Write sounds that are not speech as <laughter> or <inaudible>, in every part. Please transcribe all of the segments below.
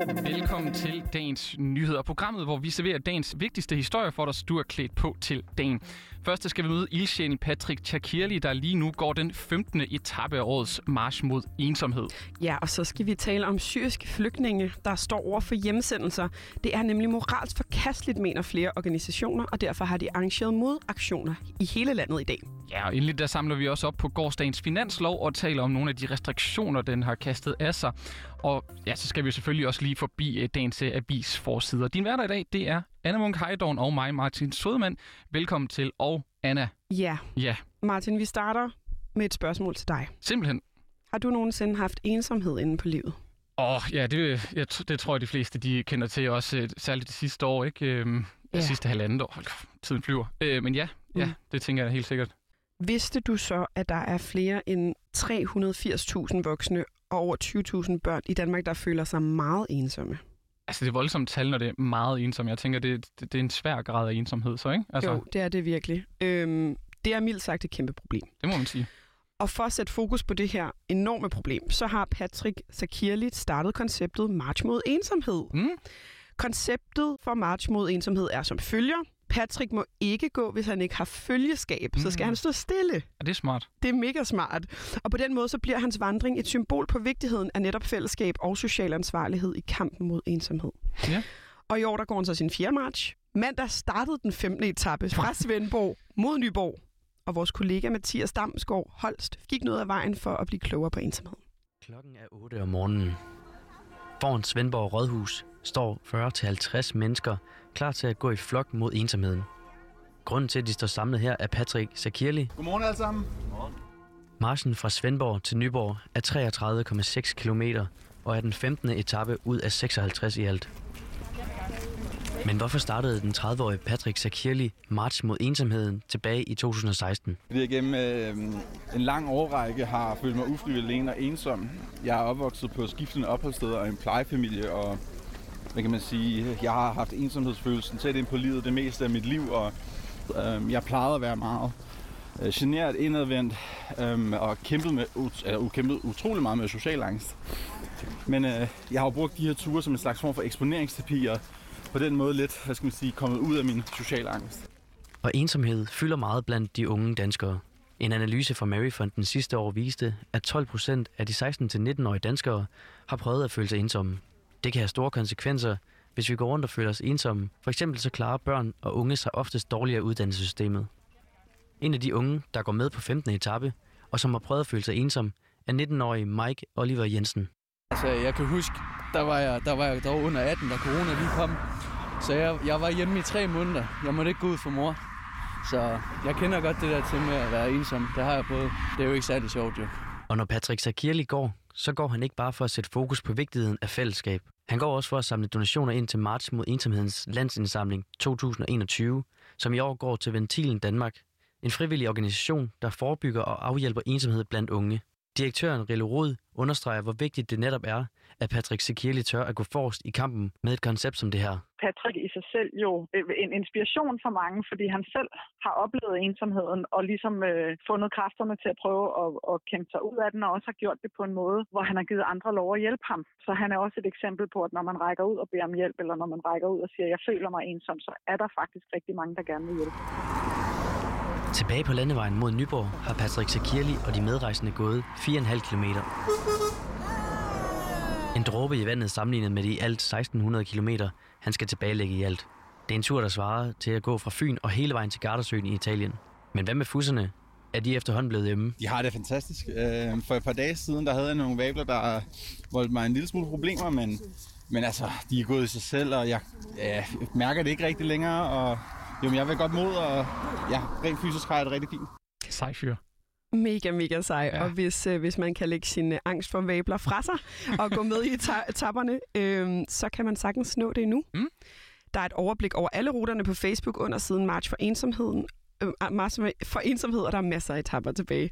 Velkommen til dagens nyheder, programmet, hvor vi serverer dagens vigtigste historie for dig, du er klædt på til dagen. Først skal vi møde ildsjælen Patrick Chakirli, der lige nu går den 15. etape af årets march mod ensomhed. Ja, og så skal vi tale om syriske flygtninge, der står over for hjemsendelser. Det er nemlig moralsk forkasteligt, mener flere organisationer, og derfor har de arrangeret modaktioner i hele landet i dag. Ja, og endelig der samler vi også op på gårdsdagens finanslov og taler om nogle af de restriktioner, den har kastet af sig. Og ja, så skal vi selvfølgelig også lige forbi uh, dagens uh, avis forsider. Din hverdag i dag, det er Anna Munk Heidorn og mig, Martin Sødman. Velkommen til, og Anna. Ja. Ja. Martin, vi starter med et spørgsmål til dig. Simpelthen. Har du nogensinde haft ensomhed inde på livet? Åh, oh, ja, det, jeg, det tror jeg, de fleste de kender til, også øh, særligt det sidste år, ikke? Øhm, ja. sidste halvandet år. Tiden flyver. Øh, men ja, mm. ja, det tænker jeg helt sikkert. Vidste du så, at der er flere end 380.000 voksne og over 20.000 børn i Danmark, der føler sig meget ensomme? Altså, det er voldsomt tal, når det er meget ensomme. Jeg tænker, det, det, det er en svær grad af ensomhed, så ikke? Altså... Jo, det er det virkelig. Øhm, det er mildt sagt et kæmpe problem. Det må man sige. Og for at sætte fokus på det her enorme problem, så har Patrick Sakirli startet konceptet March mod ensomhed. Mm. Konceptet for March mod ensomhed er som følger. Patrick må ikke gå, hvis han ikke har følgeskab. Mm. Så skal han stå stille. Ja, det er smart. Det er mega smart. Og på den måde så bliver hans vandring et symbol på vigtigheden af netop fællesskab og social ansvarlighed i kampen mod ensomhed. Ja. Og i år der går han så sin fjerde march. Mandag startede den 15. etape fra <laughs> Svendborg mod Nyborg. Og vores kollega Mathias Damsgaard Holst gik noget af vejen for at blive klogere på ensomhed. Klokken er 8 om morgenen. Foran Svendborg Rådhus står 40-50 mennesker klar til at gå i flok mod ensomheden. Grunden til, at de står samlet her, er Patrick Sakirli. Godmorgen alle sammen. Godmorgen. Marchen fra Svendborg til Nyborg er 33,6 km og er den 15. etape ud af 56 i alt. Men hvorfor startede den 30-årige Patrick Sakirli march mod ensomheden tilbage i 2016? Fordi jeg gennem øh, en lang årrække har følt mig ufrivillig alene og ensom. Jeg er opvokset på skiftende opholdssteder og en plejefamilie, og hvad kan man sige, jeg har haft ensomhedsfølelsen tæt ind på livet det meste af mit liv, og øh, jeg plejede at være meget øh, generet, indadvendt øh, og kæmpet, med, ut, eller, kæmpet utrolig meget med social angst. Men øh, jeg har jo brugt de her ture som en slags form for eksponeringsterapi, og på den måde lidt, hvad skal man sige, kommet ud af min social angst. Og ensomhed fylder meget blandt de unge danskere. En analyse fra Maryfonden sidste år viste, at 12 procent af de 16-19-årige danskere har prøvet at føle sig ensomme. Det kan have store konsekvenser, hvis vi går rundt og føler os ensomme. For eksempel så klarer børn og unge sig oftest dårligere uddannelsessystemet. En af de unge, der går med på 15. etape, og som har prøvet at føle sig ensom, er 19-årige Mike Oliver Jensen. Altså, jeg kan huske, der var jeg, der var jeg var under 18, da corona lige kom. Så jeg, jeg var hjemme i tre måneder. Jeg måtte ikke gå ud for mor. Så jeg kender godt det der til med at være ensom. Det har jeg prøvet. Det er jo ikke særlig sjovt, jo. Og når Patrick Sakirli går, så går han ikke bare for at sætte fokus på vigtigheden af fællesskab. Han går også for at samle donationer ind til March mod ensomhedens landsindsamling 2021, som i år går til Ventilen Danmark, en frivillig organisation, der forebygger og afhjælper ensomhed blandt unge. Direktøren Rille Rod understreger, hvor vigtigt det netop er, at Patrick Sekirli tør at gå forrest i kampen med et koncept som det her. Patrick i sig selv jo øh, en inspiration for mange, fordi han selv har oplevet ensomheden og ligesom øh, fundet kræfterne til at prøve at, at kæmpe sig ud af den, og også har gjort det på en måde, hvor han har givet andre lov at hjælpe ham. Så han er også et eksempel på, at når man rækker ud og beder om hjælp, eller når man rækker ud og siger, jeg føler mig ensom, så er der faktisk rigtig mange, der gerne vil hjælpe. Tilbage på landevejen mod Nyborg har Patrick Sakirli og de medrejsende gået 4,5 km. En dråbe i vandet sammenlignet med de alt 1600 km, han skal tilbagelægge i alt. Det er en tur, der svarer til at gå fra Fyn og hele vejen til Gardasøen i Italien. Men hvad med fusserne? Er de efterhånden blevet hjemme? De har det fantastisk. Øh, for et par dage siden, der havde jeg nogle vabler, der voldte mig en lille smule problemer, men, men altså, de er gået i sig selv, og jeg, jeg mærker det ikke rigtig længere, og jo, men jeg vil godt mod, og ja, rent fysisk har jeg det rigtig fint. Sej fyr. Mega, mega sej. Ja. Og hvis, øh, hvis man kan lægge sin øh, angst for vabler fra sig og gå med i ta- tapperne, øh, så kan man sagtens nå det nu. Mm. Der er et overblik over alle ruterne på Facebook under siden March for ensomheden. Øh, March for ensomhed, og der er masser af etapper tilbage.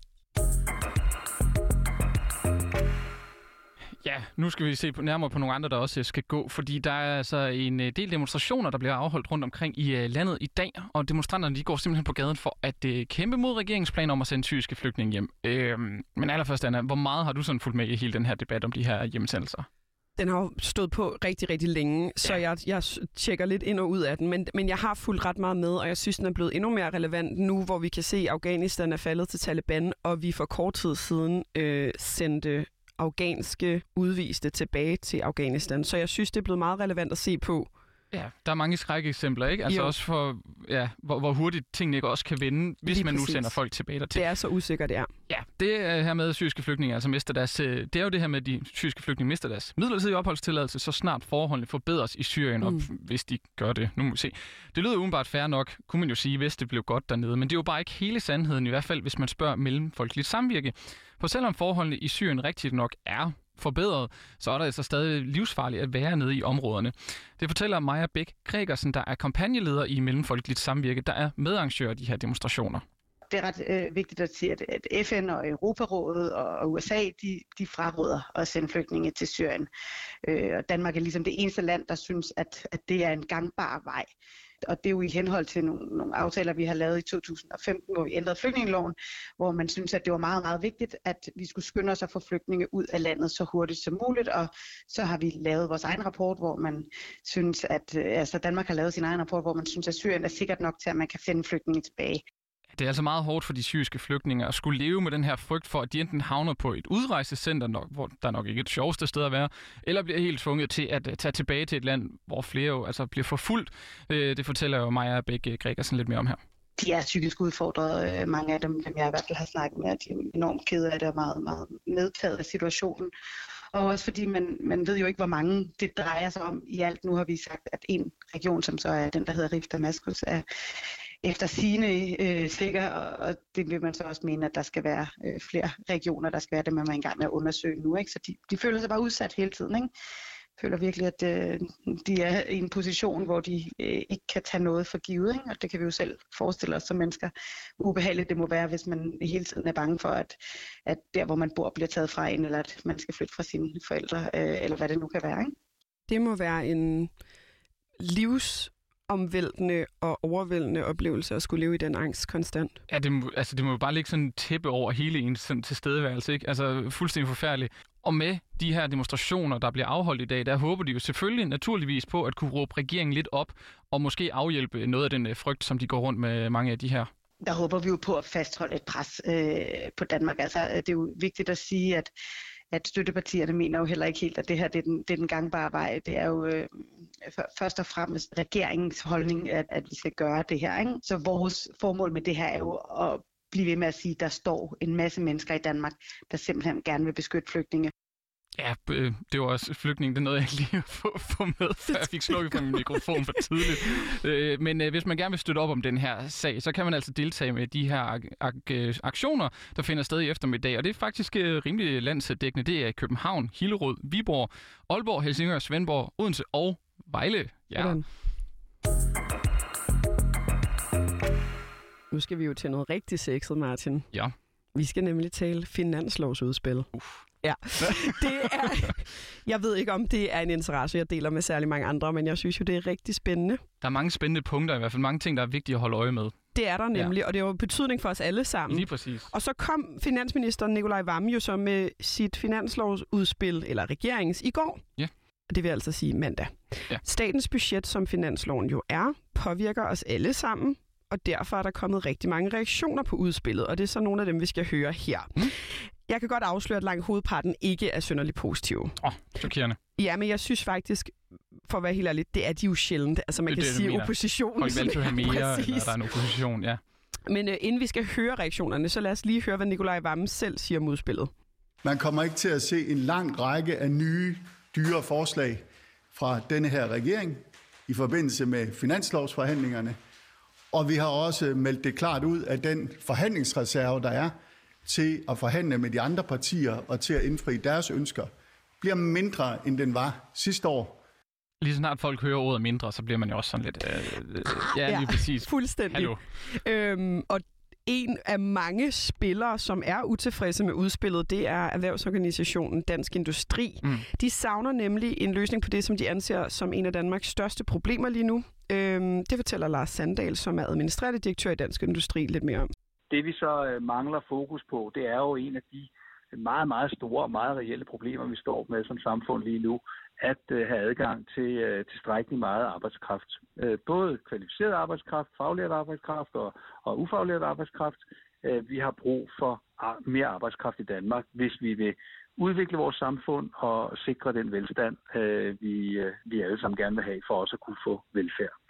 Ja, nu skal vi se på, nærmere på nogle andre, der også skal gå, fordi der er altså en øh, del demonstrationer, der bliver afholdt rundt omkring i uh, landet i dag, og demonstranterne de går simpelthen på gaden for at uh, kæmpe mod regeringsplaner om at sende syriske flygtninge hjem. Uh, men allerførst, Anna, hvor meget har du sådan fulgt med i hele den her debat om de her hjemsendelser? Den har jo stået på rigtig, rigtig længe, så jeg, jeg tjekker lidt ind og ud af den. Men, men jeg har fulgt ret meget med, og jeg synes, den er blevet endnu mere relevant nu, hvor vi kan se, at Afghanistan er faldet til Taliban, og vi for kort tid siden øh, sendte afghanske udviste tilbage til Afghanistan. Så jeg synes, det er blevet meget relevant at se på, Ja, der er mange skrækeksempler, ikke? Altså Jo. også for, ja, hvor, hvor hurtigt tingene ikke også kan vende, hvis Lige man nu præcis. sender folk tilbage dertil. det er så usikkert, det er. Ja, det er her med syriske flygtninge, altså mister deres, øh, det er jo det her med, at de syriske flygtninge mister deres midlertidige opholdstilladelse, så snart forholdene forbedres i Syrien, mm. og hvis de gør det, nu må vi se. Det lyder umiddelbart fair nok, kunne man jo sige, hvis det blev godt dernede, men det er jo bare ikke hele sandheden, i hvert fald hvis man spørger mellemfolkeligt samvirke. For selvom forholdene i Syrien rigtigt nok er forbedret, så er der altså stadig livsfarligt at være nede i områderne. Det fortæller Maja Bæk Gregersen, der er kampagneleder i Mellemfolkeligt Samvirke, der er medarrangør af de her demonstrationer. det er ret øh, vigtigt at sige, at, at FN og Europarådet og, og USA, de, de fraråder at sende flygtninge til Syrien. Øh, og Danmark er ligesom det eneste land, der synes, at, at det er en gangbar vej. Og det er jo i henhold til nogle, nogle aftaler, vi har lavet i 2015, hvor vi ændrede flygtningeloven, hvor man synes, at det var meget, meget vigtigt, at vi skulle skynde os at få flygtninge ud af landet så hurtigt som muligt. Og så har vi lavet vores egen rapport, hvor man synes, at øh, altså Danmark har lavet sin egen rapport, hvor man synes, at Syrien er sikkert nok til, at man kan finde flygtninge tilbage. Det er altså meget hårdt for de syriske flygtninge at skulle leve med den her frygt for, at de enten havner på et udrejsecenter, nok, hvor der nok ikke er det sjoveste sted at være, eller bliver helt tvunget til at øh, tage tilbage til et land, hvor flere jo altså bliver forfulgt. Øh, det fortæller jo Maja Bæk øh, Gregersen lidt mere om her. de er psykisk udfordrede. Mange af dem, dem jeg i hvert fald har snakket med, de er enormt kede af det og meget, meget medtaget af situationen. Og også fordi man, man ved jo ikke, hvor mange det drejer sig om i alt. Nu har vi sagt, at en region, som så er den, der hedder Rif Damaskus, er efter sine øh, sikker, og, og det vil man så også mene, at der skal være øh, flere regioner, der skal være det, man er i gang med at undersøge nu. Ikke? Så de, de føler sig bare udsat hele tiden. Ikke? føler virkelig, at øh, de er i en position, hvor de øh, ikke kan tage noget for givet. Ikke? Og det kan vi jo selv forestille os som mennesker. Hvor Ubehageligt det må være, hvis man hele tiden er bange for, at, at der, hvor man bor, bliver taget fra en, eller at man skal flytte fra sine forældre, øh, eller hvad det nu kan være. Ikke? Det må være en livs livsomvæltende og overvældende oplevelse at skulle leve i den angst konstant. Ja, det må, altså, det må jo bare ligge sådan en tæppe over hele ens sådan, tilstedeværelse, ikke? Altså fuldstændig forfærdeligt. Og med de her demonstrationer, der bliver afholdt i dag, der håber de jo selvfølgelig naturligvis på at kunne råbe regeringen lidt op, og måske afhjælpe noget af den øh, frygt, som de går rundt med mange af de her. der håber vi jo på at fastholde et pres øh, på Danmark. Altså, øh, det er jo vigtigt at sige, at, at støttepartierne mener jo heller ikke helt, at det her det er den, det er den gangbare vej. Det er jo øh, først og fremmest regeringens holdning, at, at vi skal gøre det her. Ikke? Så vores formål med det her er jo at blive ved med at sige, at der står en masse mennesker i Danmark, der simpelthen gerne vil beskytte flygtninge. Ja, øh, det var også flygtning, det nåede jeg ikke lige at få, få med, <laughs> før jeg fik slukket for min mikrofon for tidligt. Øh, men øh, hvis man gerne vil støtte op om den her sag, så kan man altså deltage med de her ak- ak- aktioner, der finder sted i eftermiddag. Og det er faktisk øh, rimelig landsdækkende. Det er i København, Hillerød, Viborg, Aalborg, Helsingør, Svendborg, Odense og Vejle. Ja. Nu skal vi jo til noget rigtig sexet, Martin. Ja. Vi skal nemlig tale finanslovsudspil. Uff. Ja, det er, jeg ved ikke, om det er en interesse, jeg deler med særlig mange andre, men jeg synes jo, det er rigtig spændende. der er mange spændende punkter, i hvert fald mange ting, der er vigtige at holde øje med. Det er der nemlig, ja. og det har jo betydning for os alle sammen. Lige præcis. Og så kom finansministeren Nikolaj Vammen jo så med sit finanslovsudspil, eller regeringens, i går. Ja. Det vil altså sige mandag. Ja. Statens budget, som finansloven jo er, påvirker os alle sammen, og derfor er der kommet rigtig mange reaktioner på udspillet, og det er så nogle af dem, vi skal høre her. Mm. Jeg kan godt afsløre, at langt hovedparten ikke er synderligt positive. Åh, oh, chokerende. Ja, men jeg synes faktisk, for at være helt ærlig, det er de jo sjældent. Altså man Det kan det, sige oppositionen. Folk vil altid have mere, eller der er en opposition, ja. Men øh, inden vi skal høre reaktionerne, så lad os lige høre, hvad Nikolaj Vammen selv siger om udspillet. Man kommer ikke til at se en lang række af nye, dyre forslag fra denne her regering i forbindelse med finanslovsforhandlingerne. Og vi har også meldt det klart ud, at den forhandlingsreserve, der er til at forhandle med de andre partier og til at indfri deres ønsker, bliver mindre, end den var sidste år. Lige så snart folk hører ordet mindre, så bliver man jo også sådan lidt... Øh, øh, ja, lige præcis. <laughs> Fuldstændig. Hallo. Øhm, og en af mange spillere, som er utilfredse med udspillet, det er erhvervsorganisationen Dansk Industri. Mm. De savner nemlig en løsning på det, som de anser som en af Danmarks største problemer lige nu. Øhm, det fortæller Lars Sandal, som er administrerende direktør i Dansk Industri, lidt mere om. Det vi så øh, mangler fokus på, det er jo en af de meget, meget store og meget reelle problemer, vi står med som samfund lige nu, at øh, have adgang til tilstrækkelig tilstrækkeligt meget arbejdskraft. Både kvalificeret arbejdskraft, faglært arbejdskraft og, og ufaglært arbejdskraft. Vi har brug for mere arbejdskraft i Danmark, hvis vi vil udvikle vores samfund og sikre den velstand, vi, vi alle sammen gerne vil have for også at kunne få velfærd.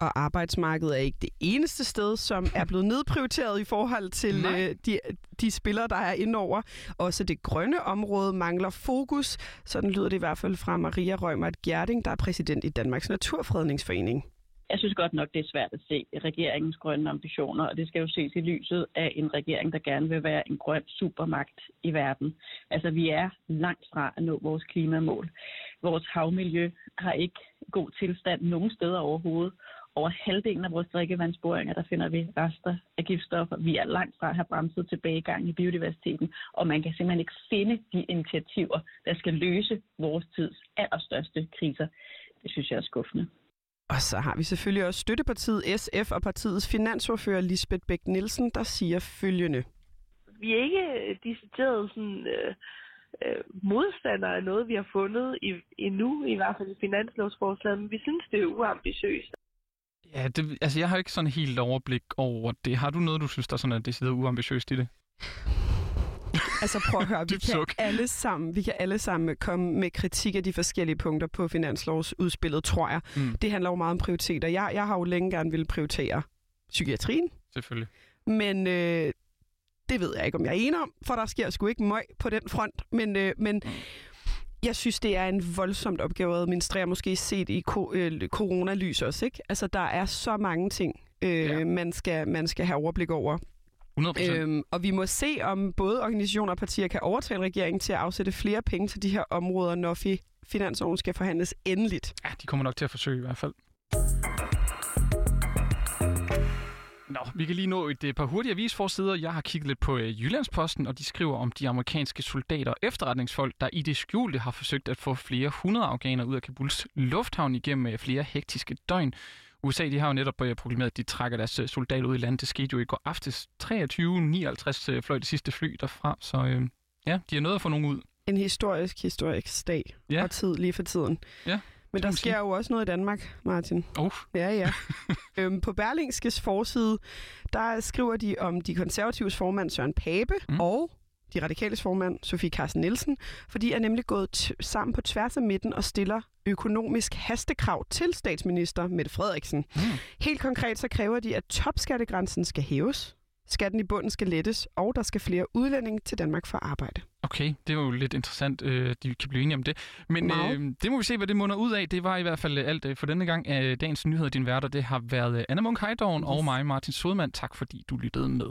Og arbejdsmarkedet er ikke det eneste sted, som er blevet nedprioriteret i forhold til øh, de, de spillere, der er indover. Også det grønne område mangler fokus. Sådan lyder det i hvert fald fra Maria Rømert Gjerding, der er præsident i Danmarks Naturfredningsforening. Jeg synes godt nok, det er svært at se regeringens grønne ambitioner, og det skal jo ses i lyset af en regering, der gerne vil være en grøn supermagt i verden. Altså, vi er langt fra at nå vores klimamål. Vores havmiljø har ikke god tilstand nogen steder overhovedet. Over halvdelen af vores drikkevandsboringer, der finder vi rester af giftstoffer. Vi er langt fra at have bremset tilbagegang i biodiversiteten, og man kan simpelthen ikke finde de initiativer, der skal løse vores tids allerstørste kriser. Det synes jeg er skuffende. Og så har vi selvfølgelig også støttepartiet SF og partiets finansordfører Lisbeth Bæk Nielsen, der siger følgende. Vi er ikke decideret sådan, øh, øh, modstandere af noget, vi har fundet i, endnu, i hvert fald i finanslovsforslaget, men vi synes, det er uambitiøst. Ja, det, altså jeg har ikke sådan helt overblik over det. Har du noget, du synes, der sådan er decideret uambitiøst i det? <laughs> Altså prøv at høre, vi kan, alle sammen, vi kan alle sammen komme med kritik af de forskellige punkter på finanslovsudspillet, tror jeg. Mm. Det handler jo meget om prioriteter. Jeg, jeg har jo længe gerne ville prioritere psykiatrien, Selvfølgelig. men øh, det ved jeg ikke, om jeg er enig om, for der sker sgu ikke møg på den front. Men, øh, men jeg synes, det er en voldsomt opgave at administrere, måske set i ko- øh, coronalys også. Ikke? Altså, der er så mange ting, øh, ja. man, skal, man skal have overblik over. 100%. Øhm, og vi må se, om både organisationer og partier kan overtale regeringen til at afsætte flere penge til de her områder, når fi- finansloven skal forhandles endeligt. Ja, de kommer nok til at forsøge i hvert fald. Nå, vi kan lige nå et øh, par hurtige avisforsider. Jeg har kigget lidt på øh, Jyllandsposten, og de skriver om de amerikanske soldater og efterretningsfolk, der i det skjulte har forsøgt at få flere hundrede afghanere ud af Kabuls lufthavn igennem øh, flere hektiske døgn. USA de har jo netop øh, proklameret, at de trækker deres øh, soldater ud i landet. Det skete jo i går aftes. 23.59 øh, fløj det sidste fly derfra, så øh, ja, de har noget at få nogen ud. En historisk, historisk dag Ja. og tid lige for tiden. Ja, Men der sker jo også noget i Danmark, Martin. Oh. Ja, ja. <laughs> øhm, på Berlingskes forside, der skriver de om de konservatives formand Søren Pape mm. og de radikales formand Sofie Carsten Nielsen, for de er nemlig gået sammen på tværs af midten og stiller økonomisk hastekrav til statsminister Mette Frederiksen. Mm. Helt konkret så kræver de, at topskattegrænsen skal hæves, skatten i bunden skal lettes, og der skal flere udlændinge til Danmark for arbejde. Okay, det er jo lidt interessant, øh, de kan blive enige om det. Men Meget. øh, det må vi se, hvad det munder ud af. Det var i hvert fald øh, alt øh, for denne gang af dagens nyheder. Din værter, det har været øh, Anna Munk Heidorn og mig, Martin Sodemann. Tak fordi du lyttede med.